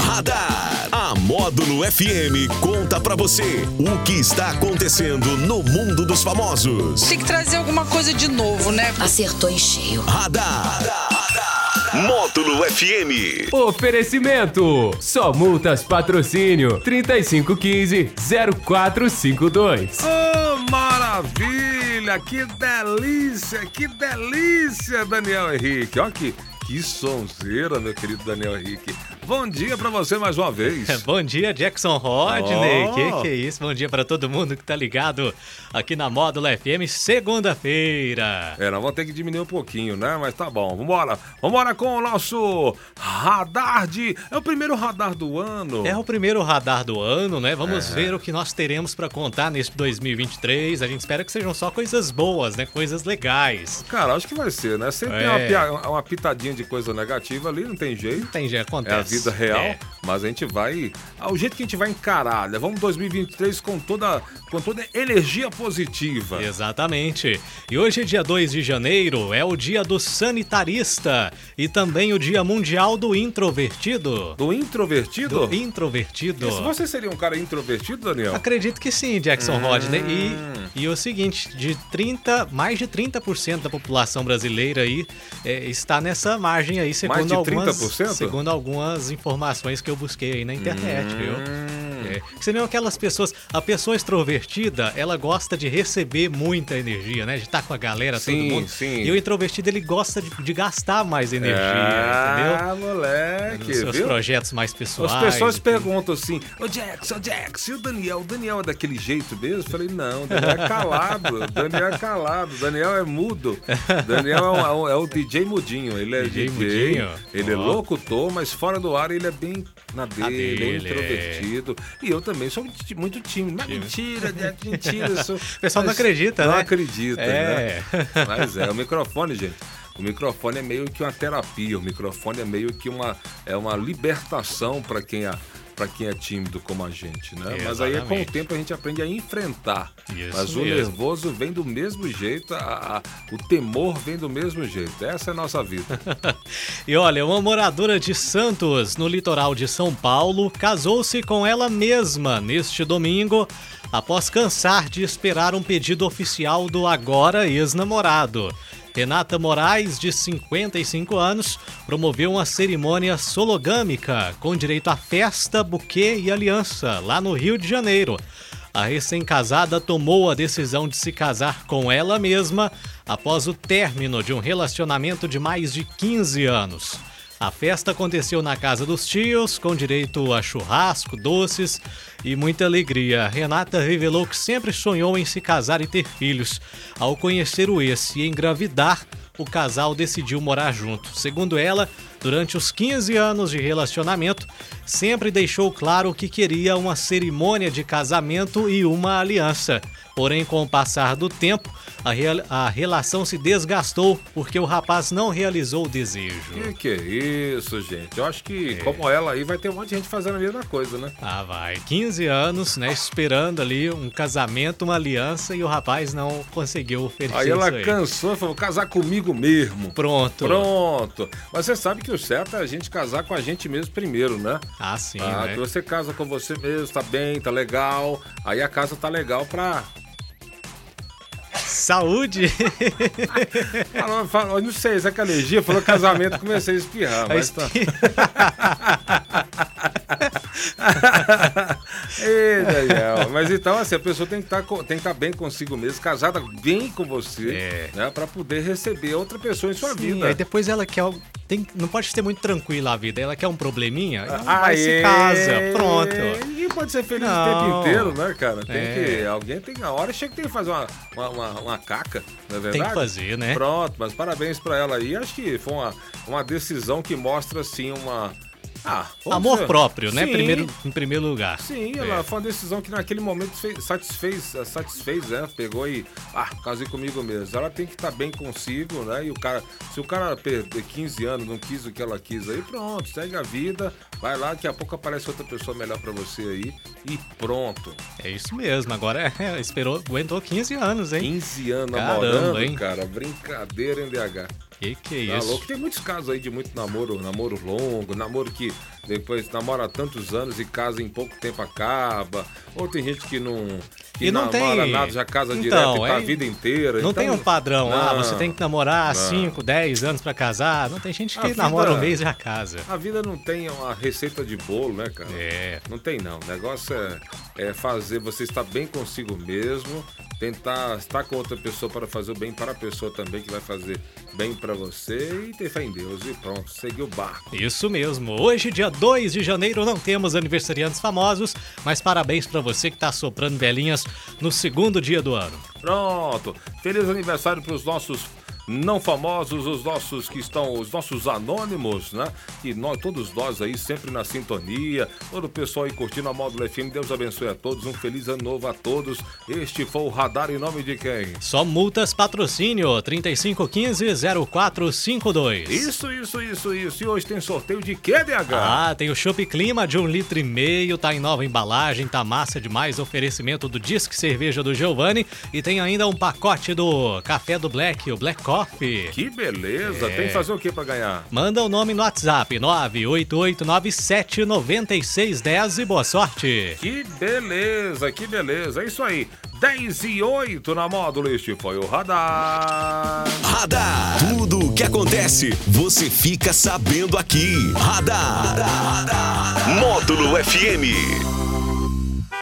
Radar. A Módulo FM conta pra você o que está acontecendo no mundo dos famosos. Tem que trazer alguma coisa de novo, né? Acertou em cheio. Radar. Módulo FM. Oferecimento: Só Multas Patrocínio 3515 0452. Oh, maravilha! Que delícia! Que delícia, Daniel Henrique. Olha que, que sonzeira, meu querido Daniel Henrique. Bom dia pra você mais uma vez. Bom dia, Jackson Rodney. Oh. Que que é isso? Bom dia pra todo mundo que tá ligado aqui na Módulo FM, segunda-feira. É, nós vamos ter que diminuir um pouquinho, né? Mas tá bom. Vambora. Vambora com o nosso radar de... É o primeiro radar do ano. É o primeiro radar do ano, né? Vamos ver o que nós teremos pra contar neste 2023. A gente espera que sejam só coisas boas, né? Coisas legais. Cara, acho que vai ser, né? Sempre tem É. uma, pia- uma pitadinha de coisa negativa ali, não tem jeito. Tem, já É acontece. a vida real, É. mas a gente vai. Ah, o jeito que a gente vai encarar, né? Vamos 2023 com toda, com toda energia positiva. Exatamente. E hoje, dia 2 de janeiro, é o dia do sanitarista e também o dia mundial do introvertido. Do introvertido? Do introvertido. Se você seria um cara introvertido, Daniel? Acredito que sim, Jackson Hum. Rodney. E, e o seguinte, de 30, mais de 30% da população brasileira aí é, está nessa margem aí, segundo algumas 30%? segundo algumas informações que eu busquei aí na internet, Hum. viu? É. Seriam aquelas pessoas, a pessoa extrovertida, ela gosta de receber muita energia, né? De estar com a galera, Sim, todo mundo. sim. E o introvertido, ele gosta de, de gastar mais energia, ah, entendeu? moleque, Nos seus viu? projetos mais pessoais. As pessoas perguntam assim, ô Jax, ô Jax, e o Daniel? O Daniel é daquele jeito mesmo? Eu falei, não, o Daniel é calado, o Daniel é calado, o Daniel é mudo. O Daniel é, um- é um- é o DJ mudinho, ele é DJ DJ, mudinho? ele é Ó. locutor, mas fora do ar ele é bem na dele, dele, bem é. introvertido. E eu também sou muito tímido, mas mentira, Jax, mentira. Sou, O pessoal não acredita, não né? acredita, É. né? Mas é, o microfone, gente. O microfone é meio que uma terapia, o microfone é meio que uma, é uma libertação para quem, é- pra quem é tímido como a gente, né? Mas aí com o Exatamente. tempo a gente aprende a enfrentar. Isso Mas o mesmo. nervoso vem do mesmo jeito, a- a- o temor vem do mesmo jeito. Essa é a nossa vida. E olha, uma moradora de Santos, no litoral de São Paulo, casou-se com ela mesma neste domingo, após cansar de esperar um pedido oficial do agora ex-namorado. Renata Moraes, de 55 anos, promoveu uma cerimônia sologâmica com direito a festa, buquê e aliança lá no Rio de Janeiro. A recém-casada tomou a decisão de se casar com ela mesma após o término de um relacionamento de mais de 15 anos. A festa aconteceu na casa dos tios, com direito a churrasco, doces e muita alegria. Renata revelou que sempre sonhou em se casar e ter filhos. Ao conhecer o ex e engravidar, o casal decidiu morar junto. Segundo ela, durante os 15 anos de relacionamento, sempre deixou claro que queria uma cerimônia de casamento e uma aliança. Porém, com o passar do tempo, a, real- a relação se desgastou porque o rapaz não realizou o desejo. que que é isso, gente? Eu acho que, como ela aí, vai ter um monte de gente fazendo a mesma coisa, né? Ah, vai. 15 anos, né? Esperando ali um casamento, uma aliança e o rapaz não conseguiu oferecer Aí ela aí. cansou e falou, casar comigo mesmo. Pronto. Pronto. Mas você sabe que o certo é a gente casar com a gente mesmo primeiro, né? Ah, sim, Ah, né? que você casa com você mesmo, tá bem, tá legal. Aí a casa tá legal pra. Saúde! Falou, falou, não sei, é que alergia, falou casamento, comecei a espirrar, mas tá. Ei, Daniel. Mas então, assim, a pessoa tem que estar tem que estar bem consigo mesmo, casada bem com você, É. né? Pra poder receber outra pessoa em sua Sim, vida. aí depois ela quer. Tem, não pode ser muito tranquila a vida. Ela quer um probleminha, ela Ah, vai se Aê! casa. Pronto. Ninguém pode ser feliz o Não. tempo inteiro, né, cara? Tem É. que. Alguém tem. A hora chega que tem que fazer uma, uma, uma, uma caca, não é verdade? Tem que fazer, né? Pronto, mas parabéns pra ela aí. Acho que foi uma, uma decisão que mostra, assim, uma. Ah, vamos Amor próprio, né? Sim, Primeiro, em primeiro lugar. Sim, É. ela foi uma decisão que naquele momento fez- satisfez, satisfez, né? Pegou e, ah, casei comigo mesmo. Ela tem que estar bem consigo, né? E o cara, se o cara perder 15 anos, não quis o que ela quis aí, pronto, segue a vida, vai lá, daqui a pouco aparece outra pessoa melhor pra você aí e pronto. É isso mesmo. Agora é, esperou, aguentou 15 anos, hein? 15 anos Caramba, namorando, hein? cara, brincadeira em DH. Que que é Tá isso? louco? Tem muitos casos aí de muito namoro, namoro longo, namoro que depois namora há tantos anos e casa em pouco tempo acaba. Ou tem gente que não, que E não namora tem- nada, já casa Então, direto é- a vida inteira. Não Então, tem um padrão, ah, não. você tem que namorar Não. 5, 10 anos pra casar. Não tem gente que vida- namora um mês e já casa. A vida não tem uma receita de bolo, né, cara? É. Não tem não. O negócio é, é fazer você estar bem consigo mesmo, tentar estar com outra pessoa para fazer o bem para a pessoa também que vai fazer bem para você e ter fé em Deus e pronto, seguir o barco. Isso mesmo. Hoje, dia 2 de janeiro, não temos aniversariantes famosos, mas parabéns pra você que tá soprando velhinhas no segundo dia do ano. Pronto. Feliz aniversário para os nossos não famosos, os nossos que estão, os nossos anônimos, né? E nós, todos nós aí sempre na sintonia, todo o pessoal aí curtindo a Módulo FM. Deus abençoe a todos, um feliz ano novo a todos. Este foi o Radar em nome de quem? Só multas patrocínio 3515-0452. Isso, isso, isso, isso. E hoje tem sorteio de quê, DH? Ah, tem o Chopp Clima de um litro e meio, tá em nova embalagem, tá massa demais. Oferecimento do Disque Cerveja do Giovanni. E tem ainda um pacote do Café do Black, o Black Coffee. Que beleza. É. Tem que fazer o que para ganhar? Manda o nome no WhatsApp 988979610 e boa sorte. Que beleza, que beleza. É isso aí. 10 e 8 na Módulo. Este foi o Radar. Radar. Tudo o que acontece, você fica sabendo aqui. Radar. Módulo FM.